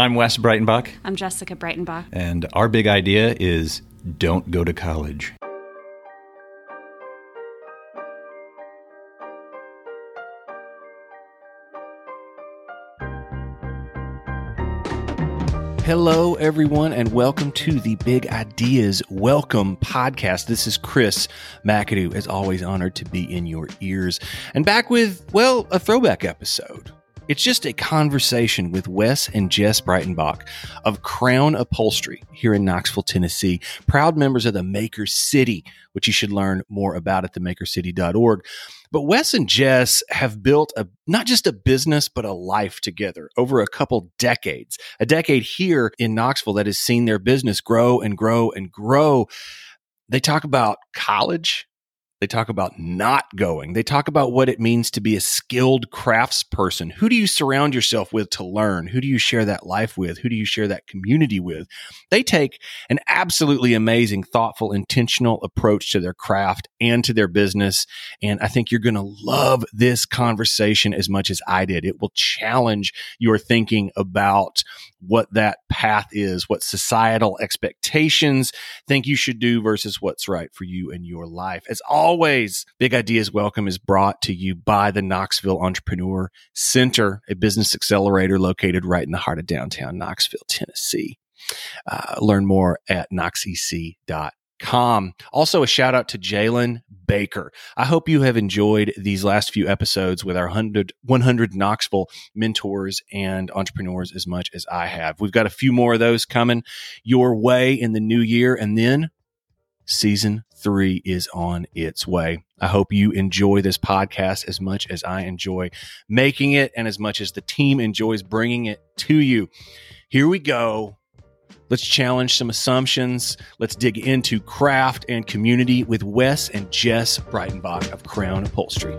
I'm Wes Breitenbach. I'm Jesica Breitenbach. And our big idea is don't go to college. Hello, everyone, and welcome to the Big Ideas Welcome podcast. This is Chris McAdoo, as always, honored to be in your ears and back with, well, a throwback episode. It's just a conversation with Wes and Jes Breitenbach of Crown Upholstery here in Knoxville, Tennessee, proud members of the Maker City, which you should learn more about at themakercity.org. But Wes and Jes have built a not just a business, but a life together over a couple decades. A decade here in Knoxville that has seen their business grow and grow and grow. They talk about college, they talk about not going. They talk about what it means to be a skilled craftsperson. Who do you surround yourself with to learn? Who do you share that life with? Who do you share that community with? They take an absolutely amazing, thoughtful, intentional approach to their craft and to their business. And I think you're going to love this conversation as much as I did. It will challenge your thinking about what that path is, what societal expectations think you should do versus what's right for you in your life. As always, Big Ideas Welcome is brought to you by the Knoxville Entrepreneur Center, a business accelerator located right in the heart of downtown Knoxville, Tennessee. Uh, learn more at knoxec.com com. Also, a shout out to Jalen Baker. I hope you have enjoyed these last few episodes with our 100, 100 Knoxville mentors and entrepreneurs as much as I have. We've got a few more of those coming your way in the new year, and then season three is on its way. I hope you enjoy this podcast as much as I enjoy making it and as much as the team enjoys bringing it to you. Here we go Let's challenge some assumptions. Let's dig into craft and community with Wes and Jes Breitenbach of Crown Upholstery.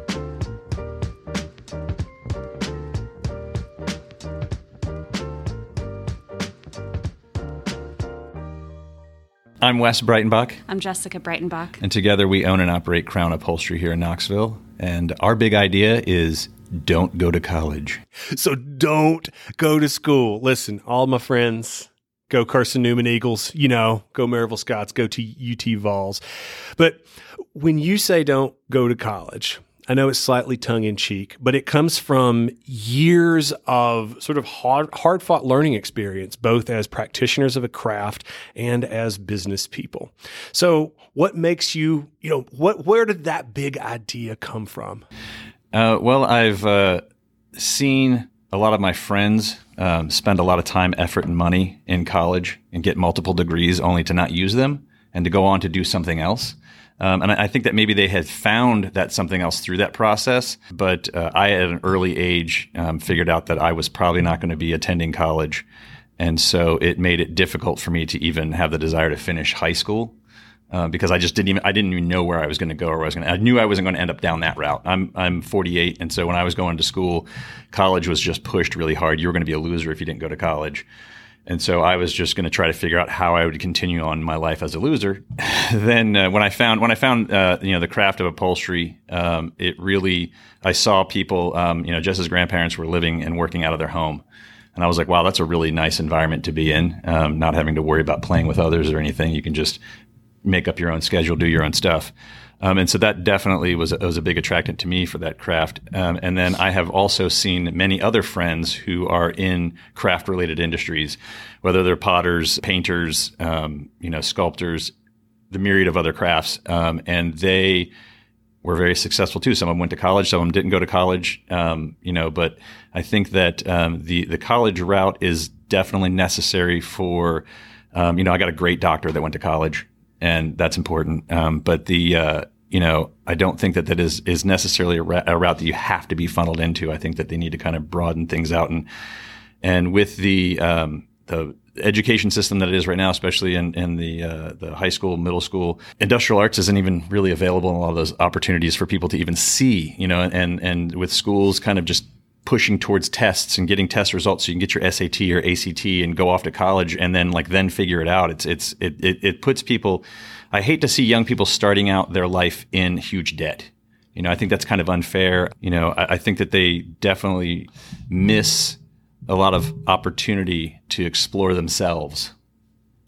I'm Wes Breitenbach. I'm Jesica Breitenbach. And together we own and operate Crown Upholstery here in Knoxville. And our big idea is don't go to college. So don't go to school. Listen, all my friends, go Carson Newman Eagles, you know, go Maryville Scots, go to UT Vols. But when you say don't go to college, I know it's slightly tongue in cheek, but it comes from years of sort of hard, fought learning experience, both as practitioners of a craft and as business people. So, what makes you, you know, what, where did that big idea come from? Uh, well, I've uh, seen a lot of my friends um, spend a lot of time, effort, and money in college and get multiple degrees only to not use them and to go on to do something else. Um, and I, think that maybe they had found that something else through that process. But uh, I, at an early age, um, figured out that I was probably not going to be attending college. And so it made it difficult for me to even have the desire to finish high school uh, because I just didn't even I didn't even know where I was going to go or I was going. I knew I wasn't going to end up down that route. I'm I'm 48, and so when I was going to school, college was just pushed really hard. You were going to be a loser if you didn't go to college. And so I was just going to try to figure out how I would continue on my life as a loser. then uh, when I found when I found uh, you know the craft of upholstery, um, it really I saw people um, you know just as grandparents were living and working out of their home, and I was like, wow, that's a really nice environment to be in. Um, not having to worry about playing with others or anything. You can just make up your own schedule, do your own stuff. Um, and so that definitely was, was a big attractant to me for that craft. Um, and then I have also seen many other friends who are in craft related industries, whether they're potters, painters, um, you know, sculptors, the myriad of other crafts. Um, and they were very successful too. Some of them went to college, some of them didn't go to college, um, you know, but I think that um, the, the college route is definitely necessary for, you know, I got a great doctor that went to college and that's important. Um, but the uh, you know, I don't think that that is is necessarily a, ra- a, route that you have to be funneled into. I think that they need to kind of broaden things out and and with the um, the education system that it is right now, especially in, in the uh, the high school, middle school, industrial arts isn't even really available in a lot of those opportunities for people to even see. You know, and and with schools kind of just pushing towards tests and getting test results so you can get your SAT or ACT and go off to college and then like then figure it out. It's it's it it, it puts people. I hate to see young people starting out their life in huge debt. You know, I think that's kind of unfair. You know, I, I think that they definitely miss a lot of opportunity to explore themselves.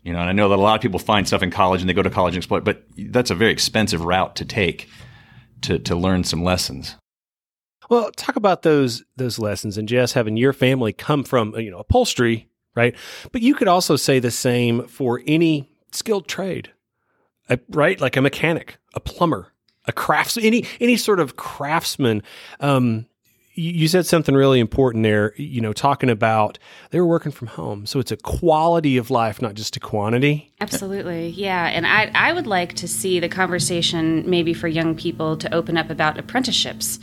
You know, and I know that a lot of people find stuff in college and they go to college and explore, but that's a very expensive route to take to to learn some lessons. Well, talk about those those lessons and Jes having your family come from you know upholstery, right? But you could also say the same for any skilled trade, right? Like a mechanic, a plumber, a crafts, any any sort of craftsman. Um, you said something really important there. You know, talking about they were working from home, so it's a quality of life, not just a quantity. Absolutely, yeah. And I I would like to see the conversation maybe for young people to open up about apprenticeships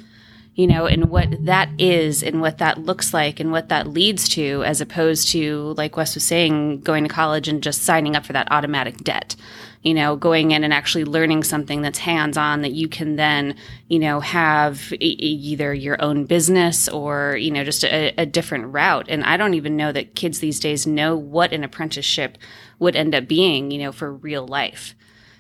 you know, and what that is and what that looks like and what that leads to, as opposed to, like Wes was saying, going to college and just signing up for that automatic debt. You know, going in and actually learning something that's hands on that you can then, you know, have e- either your own business or, you know, just a, a different route. And I don't even know that kids these days know what an apprenticeship would end up being, you know, for real life.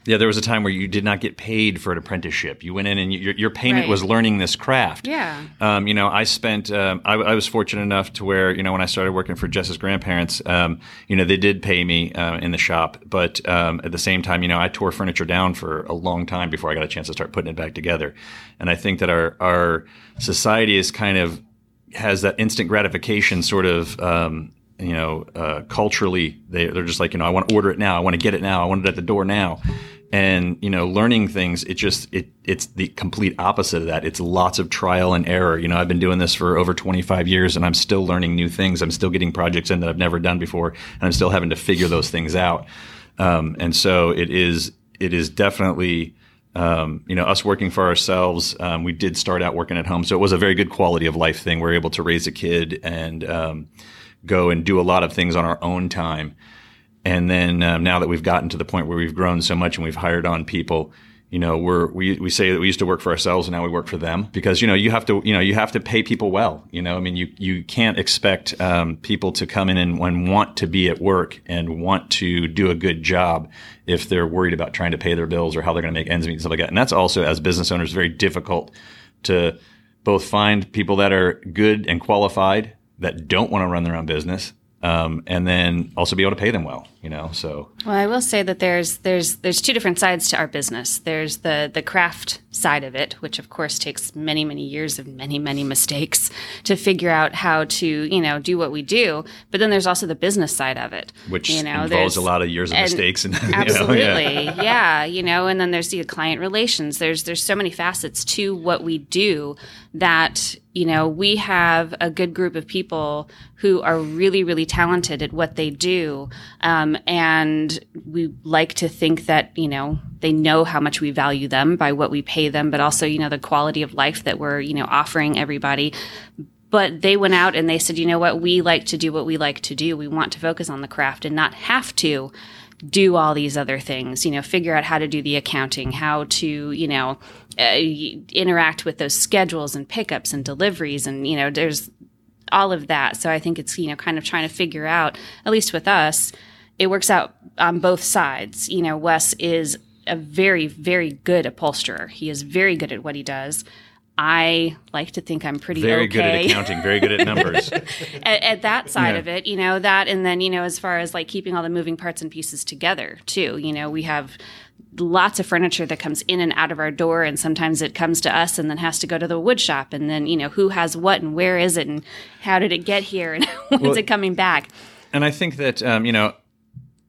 Yeah, there was a time where you did not get paid for an apprenticeship. You went in and your, your payment Right. was learning this craft. Yeah. Um, you know, I spent. Um, I, I was fortunate enough to where you know when I started working for Jes's grandparents, um, you know, they did pay me uh, in the shop, but um, at the same time, you know, I tore furniture down for a long time before I got a chance to start putting it back together. And I think that our our society is kind of has that instant gratification sort of. Um, you know, uh, culturally, they, they're just like, you know, I want to order it now. I want to get it now. I want it at the door now and you know learning things it just it it's the complete opposite of that. It's lots of trial and error. You know i've been doing this for over 25 years and i'm still learning new things. I'm still getting projects in that i've never done before and i'm still having to figure those things out. Um, and so it is it is definitely um, you know us working for ourselves um, we did start out working at home so it was a very good quality of life thing. We are able to raise a kid and um, go and do a lot of things on our own time and then um, now that we've gotten to the point where we've grown so much and we've hired on people, you know, we're we we say that we used to work for ourselves and now we work for them because you know you have to you know you have to pay people well. You know, I mean you you can't expect um, people to come in and, and want to be at work and want to do a good job if they're worried about trying to pay their bills or how they're going to make ends meet and stuff like that. And that's also as business owners very difficult to both find people that are good and qualified that don't want to run their own business um, and then also be able to pay them well. You know, so Well, I will say that there's there's there's two different sides to our business. There's the the craft side of it, which of course takes many many years of many many mistakes to figure out how to you know do what we do. But then there's also the business side of it, which you know, involves a lot of years of and- mistakes and you know, Absolutely, yeah. yeah. You know, and then there's the client relations. There's there's so many facets to what we do that you know we have a good group of people who are really really talented at what they do, um, and we like to think that you know they know how much we value them by what we pay them, but also you know the quality of life that we're you know offering everybody but they went out and they said, you know what, we like to do what we like to do. We want to focus on the craft and not have to do all these other things, you know, figure out how to do the accounting, how to, you know, uh, interact with those schedules and pickups and deliveries. And, you know, there's all of that. So I think it's, you know, kind of trying to figure out, at least with us, it works out on both sides. You know, Wes is a very, very good upholsterer. He is very good at what he does. I like to think I'm pretty very okay good at accounting, very good at numbers. at, at that side Yeah. of it, you know, that and then, you know, as far as like keeping all the moving parts and pieces together too. You know, we have lots of furniture that comes in and out of our door and sometimes it comes to us and then has to go to the wood shop and then, you know, who has what and where is it and how did it get here and when's Well- it coming back? and I think that um, you know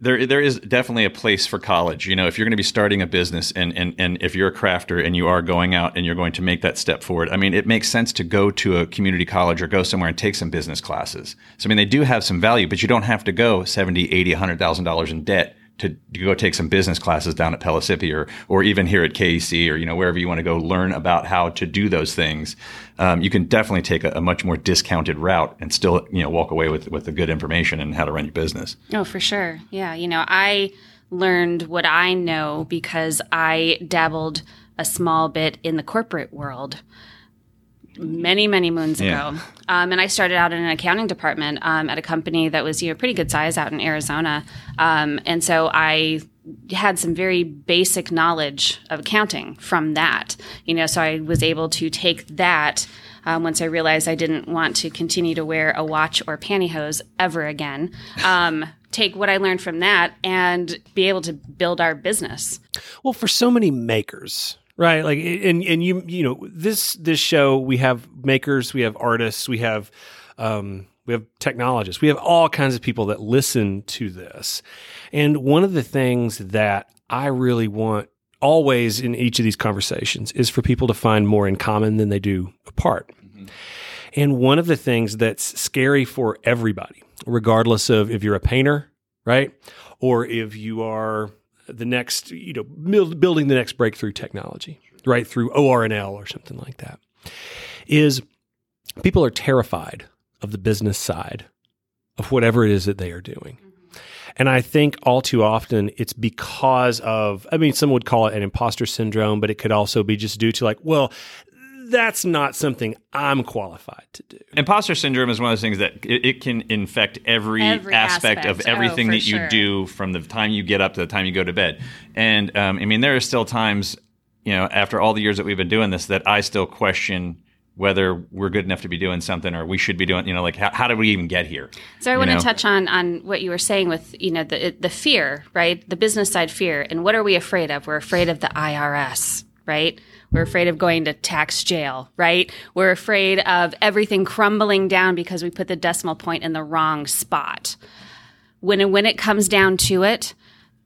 there there is definitely a place for college. You know, if you're going to be starting a business and and and if you're a crafter and you are going out and you're going to make that step forward, I mean, it makes sense to go to a community college or go somewhere and take some business classes. So I mean, they do have some value, but you don't have to go 70, 80, 100,000 dollars in debt to, go take some business classes down at Pellissippi or or even here at KEC or you know wherever you want to go learn about how to do those things. Um, you can definitely take a, a much more discounted route and still you know walk away with with the good information and how to run your business. Oh, for sure. Yeah. You know, I learned what I know because I dabbled a small bit in the corporate world many, many moons Yeah. ago. Um, and I started out in an accounting department um, at a company that was, you know, pretty good size out in Arizona. Um, and so I had some very basic knowledge of accounting from that, you know, so I was able to take that um, once I realized I didn't want to continue to wear a watch or pantyhose ever again. Um, take what I learned from that and be able to build our business. Well, for so many makers, right? Like, and and you you know this this show we have makers, we have artists, we have um, we have technologists, we have all kinds of people that listen to this. And one of the things that I really want always in each of these conversations is for people to find more in common than they do apart. And one of the things that's scary for everybody, regardless of if you're a painter, right? Or if you are the next, you know, building the next breakthrough technology, right? Through ORNL or something like that, is people are terrified of the business side of whatever it is that they are doing. Mm-hmm. And I think all too often it's because of, I mean, some would call it an imposter syndrome, but it could also be just due to like, well, that's not something I'm qualified to do. Imposter syndrome is one of those things that it, it can infect every, Every aspect, aspect. of everything Oh, for that you do from the time you get up to the time you go to bed. And um, I mean, there are still times, you know, after all the years that we've been doing this, that I still question whether we're good enough to be doing something or we should be doing, you know, like how, how did we even get here? So I You want know? to touch on on what you were saying with you know the the fear, right? The business side fear, and what are we afraid of? We're afraid of the IRS, right? We're afraid of going to tax jail, right? We're afraid of everything crumbling down because we put the decimal point in the wrong spot. When and when it comes down to it,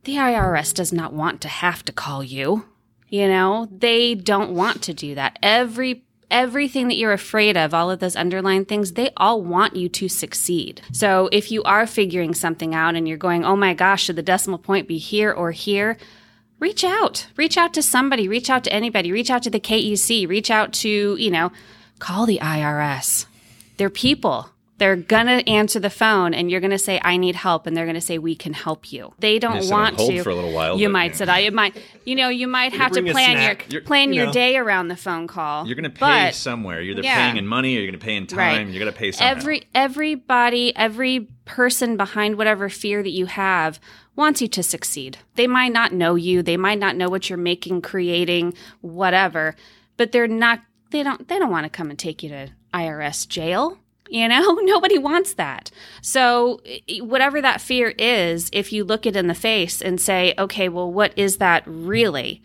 the IRS does not want to have to call you. You know, they don't want to do that. Every everything that you're afraid of, all of those underlying things, they all want you to succeed. So if you are figuring something out and you're going, "Oh my gosh, should the decimal point be here or here?" Reach out. Reach out to somebody, reach out to anybody, reach out to the KEC, reach out to, you know, call the IRS. They're people. They're going to answer the phone and you're going to say, I need help. And they're going to say, we can help you. They don't want hold to. for a little while, You but, might sit. I might, you know, you might have to bring a plan snack. your, You're- plan you your know. day around the phone call. You're going to pay But- somewhere. You're either Yeah. paying in money or you're going to pay in time. Right. You're going to pay somehow. Every everybody, every person behind whatever fear that you have wants you to succeed. They might not know you, they might not know what you're making, creating, whatever, but they're not they don't they don't want to come and take you to IRS jail. You know, nobody wants that. So, whatever that fear is, if you look it in the face and say, okay, well, what is that really?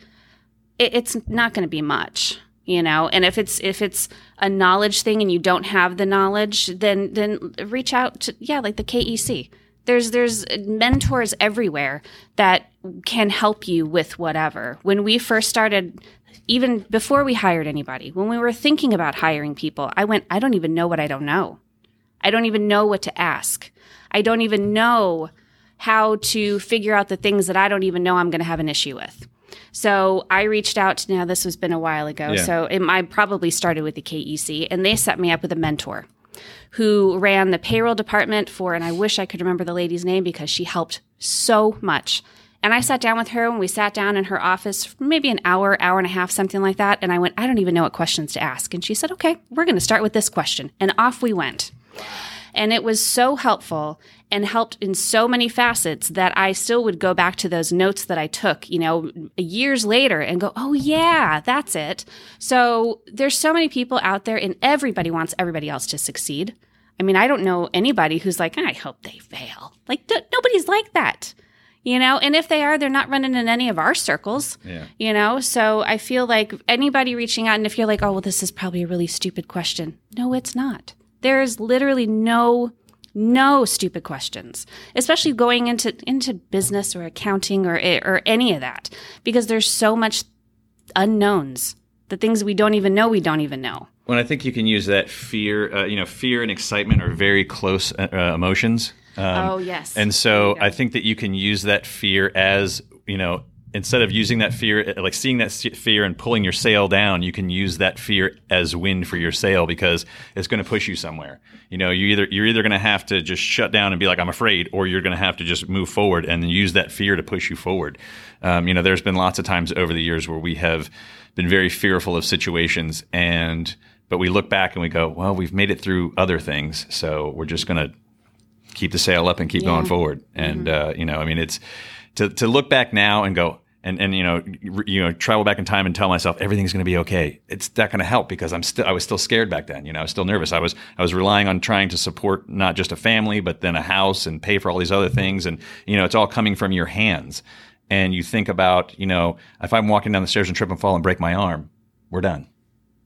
it, it's not going to be much you know and if it's if it's a knowledge thing and you don't have the knowledge then then reach out to yeah like the KEC there's there's mentors everywhere that can help you with whatever when we first started even before we hired anybody when we were thinking about hiring people i went i don't even know what i don't know i don't even know what to ask i don't even know how to figure out the things that i don't even know i'm going to have an issue with so I reached out to now this has been a while ago. Yeah. So it, I probably started with the KEC and they set me up with a mentor who ran the payroll department for and I wish I could remember the lady's name because she helped so much. And I sat down with her and we sat down in her office for maybe an hour, hour and a half, something like that. And I went, I don't even know what questions to ask. And she said, okay, we're going to start with this question. And off we went. And it was so helpful and helped in so many facets that I still would go back to those notes that I took, you know, years later and go, oh, yeah, that's it. So there's so many people out there, and everybody wants everybody else to succeed. I mean, I don't know anybody who's like, I hope they fail. Like, th- nobody's like that. You know, and if they are, they're not running in any of our circles. Yeah. You know, so I feel like anybody reaching out, and if you're like, oh, well, this is probably a really stupid question. No, it's not. There's literally no no stupid questions, especially going into into business or accounting or or any of that, because there's so much unknowns. The things we don't even know, we don't even know. Well, I think you can use that fear. Uh, you know, fear and excitement are very close uh, uh, emotions. Um, oh yes. And so. I think that you can use that fear as, you know, instead of using that fear, like seeing that fear and pulling your sail down, you can use that fear as wind for your sail because it's going to push you somewhere. You know, you either you're either going to have to just shut down and be like I'm afraid, or you're going to have to just move forward and use that fear to push you forward. Um, you know, there's been lots of times over the years where we have been very fearful of situations and but we look back and we go, well, we've made it through other things, so we're just going to keep the sail up and keep Yeah. Mm-hmm. going forward. And uh, you know, I mean, it's to to look back now and go, and and you know you know travel back in time and tell myself everything's going to be okay it's not going to help because i'm still i was still scared back then you know i was still nervous i was i was relying on trying to support not just a family but then a house and pay for all these other things and you know it's all coming from your hands and you think about you know if i'm walking down the stairs and trip and fall and break my arm we're done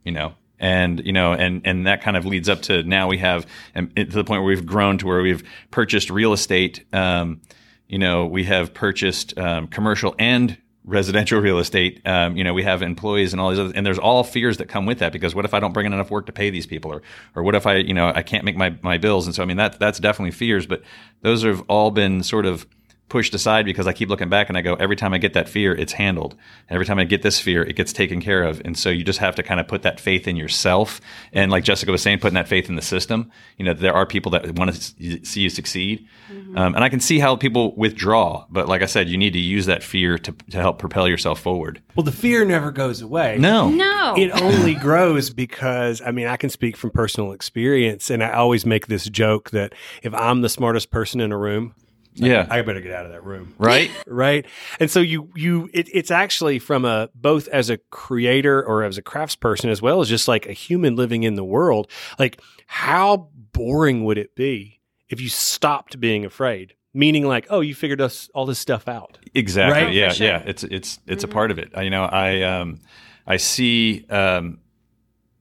you know and you know and and that kind of leads up to now we have and to the point where we've grown to where we've purchased real estate. Um, you know we have purchased um, commercial and residential real estate. Um, you know, we have employees and all these other, and there's all fears that come with that because what if I don't bring in enough work to pay these people, or or what if I, you know, I can't make my my bills, and so I mean that that's definitely fears, but those have all been sort of pushed aside because I keep looking back and I go, every time I get that fear, it's handled. Every time I get this fear, it gets taken care of. And so you just have to kind of put that faith in yourself. And like Jesica was saying, putting that faith in the system, you know, there are people that want to see you succeed. Mm-hmm. Um, and I can see how people withdraw. But like I said, you need to use that fear to, to help propel yourself forward. Well, the fear never goes away. No. No. It only grows because, I mean, I can speak from personal experience. And I always make this joke that if I'm the smartest person in a room, yeah. I better get out of that room. Right. right. And so you, you, it, it's actually from a, both as a creator or as a craftsperson, as well as just like a human living in the world. Like, how boring would it be if you stopped being afraid? Meaning, like, oh, you figured us all this stuff out. Exactly. Right? Yeah. Sure. Yeah. It's, it's, it's Mhm. a part of it. I, you know, I, um, I see, um,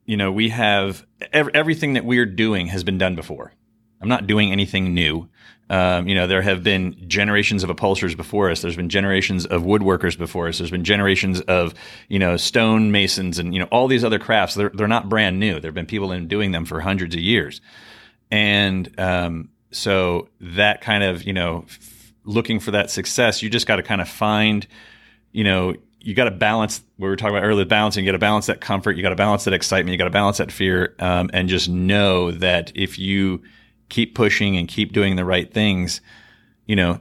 you know, we have ev- everything that we're doing has been done before. I'm not doing anything new. Um, you know, there have been generations of upholsterers before us. There's been generations of woodworkers before us. There's been generations of, you know, stone masons and, you know, all these other crafts. They're, they're not brand new. There have been people in doing them for hundreds of years. And um, so that kind of, you know, f- looking for that success, you just got to kind of find, you know, you got to balance we were talking about earlier, balancing. You got to balance that comfort. You got to balance that excitement. You got to balance that fear, um, and just know that if you keep pushing and keep doing the right things, you know,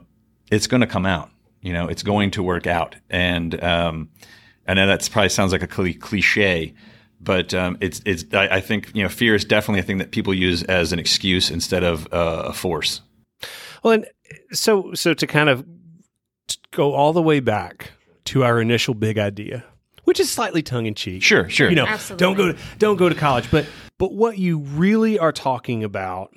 it's going to come out. You know, it's going to work out. And um, I know that probably sounds like a cliche, but um, it's it's. I, I think you know, fear is definitely a thing that people use as an excuse instead of uh, a force. Well, and so, so to kind of go all the way back to our initial big idea, which is slightly tongue in cheek. Sure, sure. you know Absolutely. don't go to don't go to college but but what you really are talking about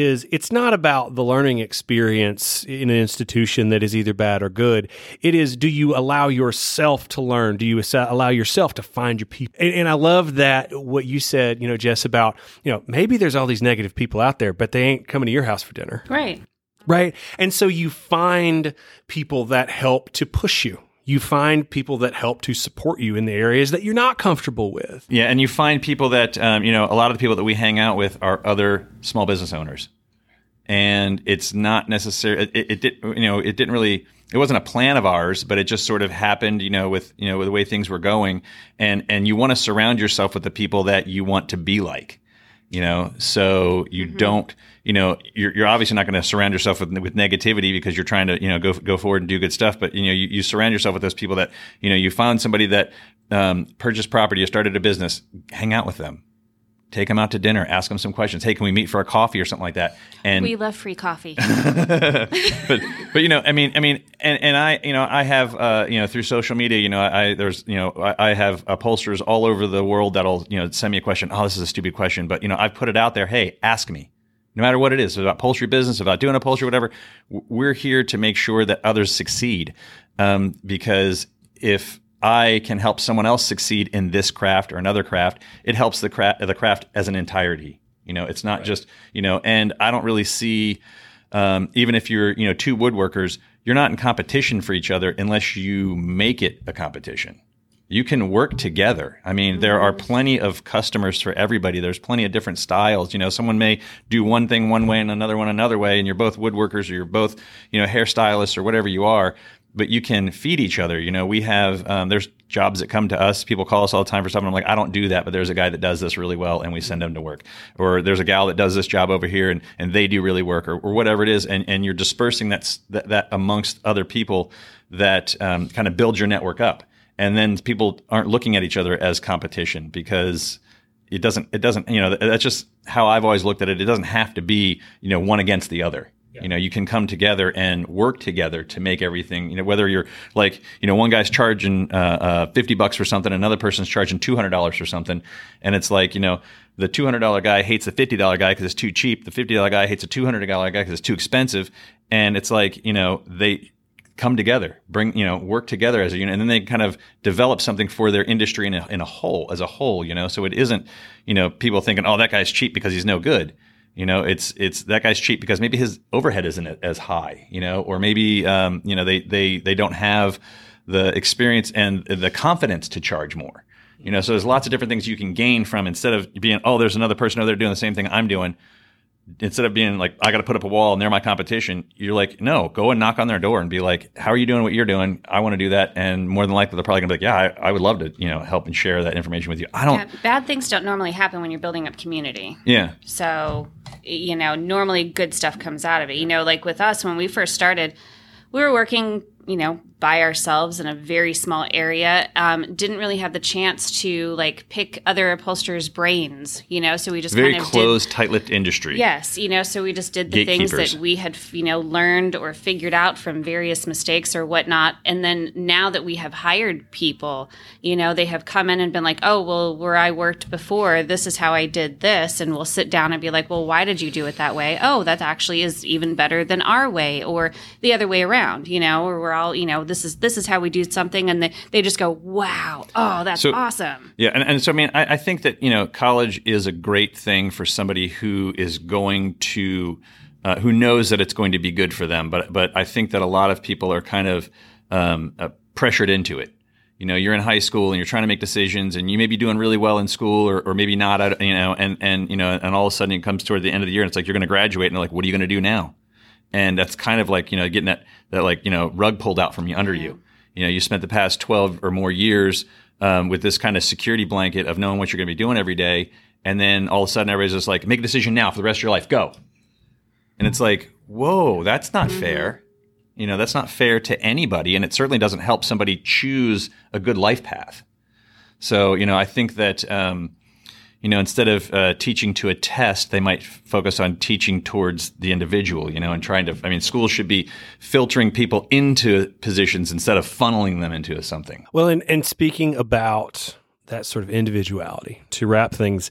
is it's not about the learning experience in an institution that is either bad or good it is do you allow yourself to learn do you allow yourself to find your people and, and i love that what you said you know jes about you know maybe there's all these negative people out there but they ain't coming to your house for dinner Right. Right. And so you find people that help to push you. You find people that help to support you in the areas that you're not comfortable with. Yeah, and you find people that um, you know a lot of the people that we hang out with are other small business owners, and it's not necessary. It, it did you know it didn't really it wasn't a plan of ours, but it just sort of happened. You know with you know with the way things were going, and and you want to surround yourself with the people that you want to be like. You know, so you don't, you know, you're, you're obviously not going to surround yourself with, with negativity because you're trying to, you know, go go forward and do good stuff. But you know, you, you surround yourself with those people that, you know, you found somebody that um, purchased property or started a business. Hang out with them, take them out to dinner, ask them some questions. Hey, can we meet for a coffee or something like that? And We love free coffee. but but you know, I mean, I mean, and, and I, you know, I have, uh, you know, through social media, you know, I there's, you know, I, I have upholsterers all over the world that'll, you know, send me a question. Oh, this is a stupid question, but you know, I've put it out there. Hey, ask me. No matter what it is, about upholstery business, about doing upholstery, whatever, we're here to make sure that others succeed. Um, because if I can help someone else succeed in this craft or another craft, it helps the craft, the craft as an entirety. You know, it's not just, you know, and I don't really see, um, even if you're, you know, two woodworkers, you're not in competition for each other unless you make it a competition. You can work together. I mean, there are plenty of customers for everybody. There's plenty of different styles. You know, someone may do one thing one way and another one another way, and you're both woodworkers or you're both, you know, hairstylists or whatever you are. But you can feed each other. You know, we have um, there's jobs that come to us. People call us all the time for stuff, and I'm like, I don't do that, but there's a guy that does this really well, and we send him to work. Or there's a gal that does this job over here, and, and they do really work, or, or whatever it is, and, and you're dispersing that, that that amongst other people that um, kind of build your network up, and then people aren't looking at each other as competition because it doesn't it doesn't you know that's just how I've always looked at it. It doesn't have to be you know one against the other. You know, you can come together and work together to make everything. You know, whether you're like, you know, one guy's charging uh, uh, fifty bucks for something, another person's charging two hundred dollars for something, and it's like, you know, the two hundred dollar guy hates the fifty dollar guy because it's too cheap. The fifty dollar guy hates the two hundred dollar guy because it's too expensive, and it's like, you know, they come together, bring, you know, work together as a unit, and then they kind of develop something for their industry in a, in a whole, as a whole, you know. So it isn't, you know, people thinking, oh, that guy's cheap because he's no good you know, it's it's that guy's cheap because maybe his overhead isn't as high, you know, or maybe um, you know they they they don't have the experience and the confidence to charge more. You know, so there's lots of different things you can gain from instead of being, oh, there's another person over there doing the same thing I'm doing instead of being like, I got to put up a wall and they're my competition, you're like, no, go and knock on their door and be like, how are you doing what you're doing? I want to do that. And more than likely, they're probably gonna be like, yeah, I, I would love to, you know, help and share that information with you. I don't. Yeah, bad things don't normally happen when you're building up community. Yeah. So, you know, normally good stuff comes out of it. You know, like with us, when we first started, we were working, you know, by ourselves in a very small area um, didn't really have the chance to like pick other upholsterers brains you know? So we just very kind of closed did, tight-lipped industry. Yes you know so we just did the things that we had you know learned or figured out from various mistakes or whatnot. And then now that we have hired people you know they have come in and been like oh well where i worked before this is how i did this. And we'll sit down and be like well why did you do it that way? Oh that actually is even better than our way or the other way around you know or all you know this is this is how we do something and they, they just go wow oh that's So- awesome Yeah, and, and so I mean, I, I think that you know, college is a great thing for somebody who is going to, uh, who knows that it's going to be good for them. But but I think that a lot of people are kind of um, uh, pressured into it. You know, you're in high school and you're trying to make decisions, and you may be doing really well in school, or, or maybe not. You know, and and you know, and all of a sudden it comes toward the end of the year, and it's like you're going to graduate, and they're like, what are you going to do now? and that's kind of like you know getting that that like you know rug pulled out from you under you. You know, you spent the past twelve or more years um, with this kind of security blanket of knowing what you're going to be doing every day, and then all of a sudden everybody's just like, make a decision now for the rest of your life, go. And it's like, whoa, that's not fair. You know, that's not fair to anybody, and it certainly doesn't help somebody choose a good life path. So, you know, I think that um, you know, instead of uh, teaching to a test, they might f- focus on teaching towards the individual, you know, and trying to, I mean, schools should be filtering people into positions instead of funneling them into something. Well, and, and speaking about that sort of individuality, to wrap things,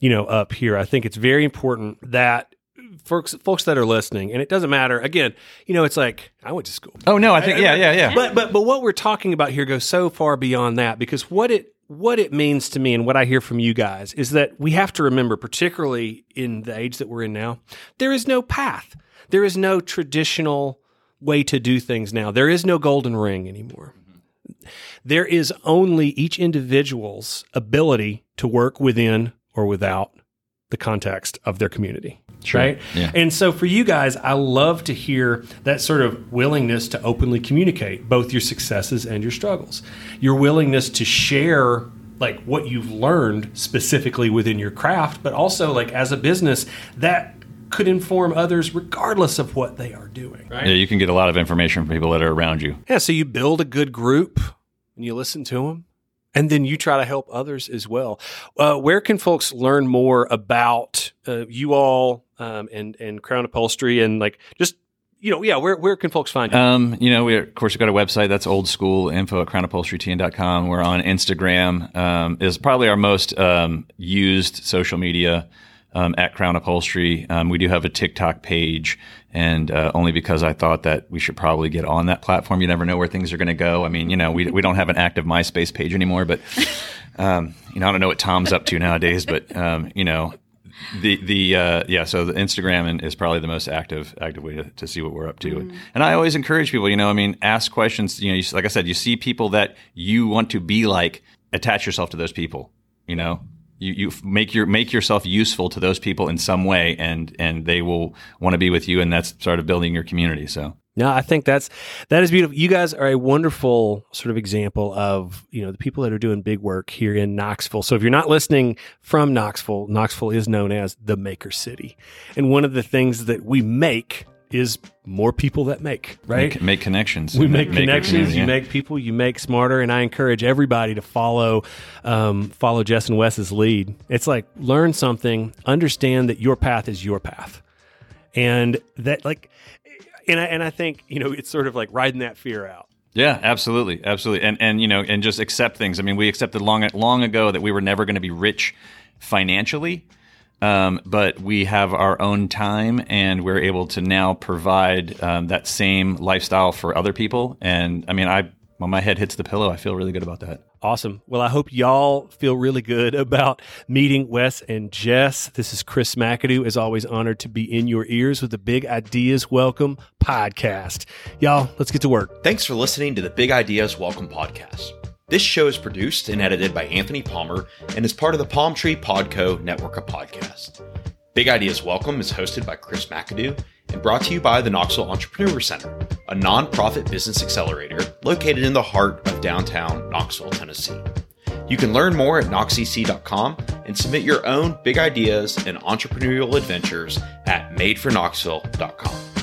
you know, up here, I think it's very important that folks folks that are listening, and it doesn't matter. Again, you know, it's like I went to school, Oh, no, I think, yeah, yeah, yeah. but but but what we're talking about here goes so far beyond that because what it what it means to me and what I hear from you guys is that we have to remember, particularly in the age that we're in now, there is no path. There is no traditional way to do things now. There is no golden ring anymore. There is only each individual's ability to work within or without the context of their community. Right. Yeah. And so for you guys, I love to hear that sort of willingness to openly communicate both your successes and your struggles. Your willingness to share like what you've learned specifically within your craft, but also like as a business that could inform others regardless of what they are doing. Right. Yeah, you can get a lot of information from people that are around you. Yeah, so you build a good group and you listen to them, and then you try to help others as well. Uh, where can folks learn more about uh, you all um, and and Crown Upholstery and like just you know yeah where where can folks find you? Um, you know, we of course we've got a website that's old school info at crownupholsterytn.com. We're on Instagram. Um, is probably our most um, used social media um, at Crown Upholstery. Um, we do have a TikTok page, and uh, only because I thought that we should probably get on that platform. You never know where things are going to go. I mean, you know, we we don't have an active MySpace page anymore, but um, you know, I don't know what Tom's up to nowadays, but um, you know, the the uh, yeah, so the Instagram is probably the most active active way to, to see what we're up to. And I always encourage people, you know, I mean, ask questions. You know, you, like I said, you see people that you want to be like, attach yourself to those people. You know, you you make your make yourself useful to those people in some way, and and they will want to be with you, and that's sort of building your community. So. No, I think that's that is beautiful. You guys are a wonderful sort of example of you know the people that are doing big work here in Knoxville. So if you're not listening from Knoxville, Knoxville is known as the Maker City, and one of the things that we make is more people that make right. Make, make connections. we and make connections. You yeah. make people. You make smarter. And I encourage everybody to follow, um, follow Jes and Wes's lead. It's like learn something, understand that your path is your path, and that like, and I and I think you know it's sort of like riding that fear out. Yeah, absolutely, absolutely, and and you know, and just accept things. I mean, we accepted long long ago that we were never going to be rich financially, um, but we have our own time, and we're able to now provide um, that same lifestyle for other people. And I mean, I when my head hits the pillow, I feel really good about that. Awesome. Well, I hope y'all feel really good about meeting Wes and Jes. This is Chris McAdoo, as always, honored to be in your ears with the Big Ideas Welcome podcast. Y'all, let's get to work. Thanks for listening to the Big Ideas Welcome podcast. This show is produced and edited by Anthony Palmer and is part of the Palm Tree Podco network of podcasts. Big Ideas Welcome is hosted by Chris McAdoo and brought to you by the Knoxville Entrepreneur Center, a nonprofit business accelerator located in the heart of downtown Knoxville, Tennessee. You can learn more at knoxec.com and submit your own big ideas and entrepreneurial adventures at madeforknoxville.com.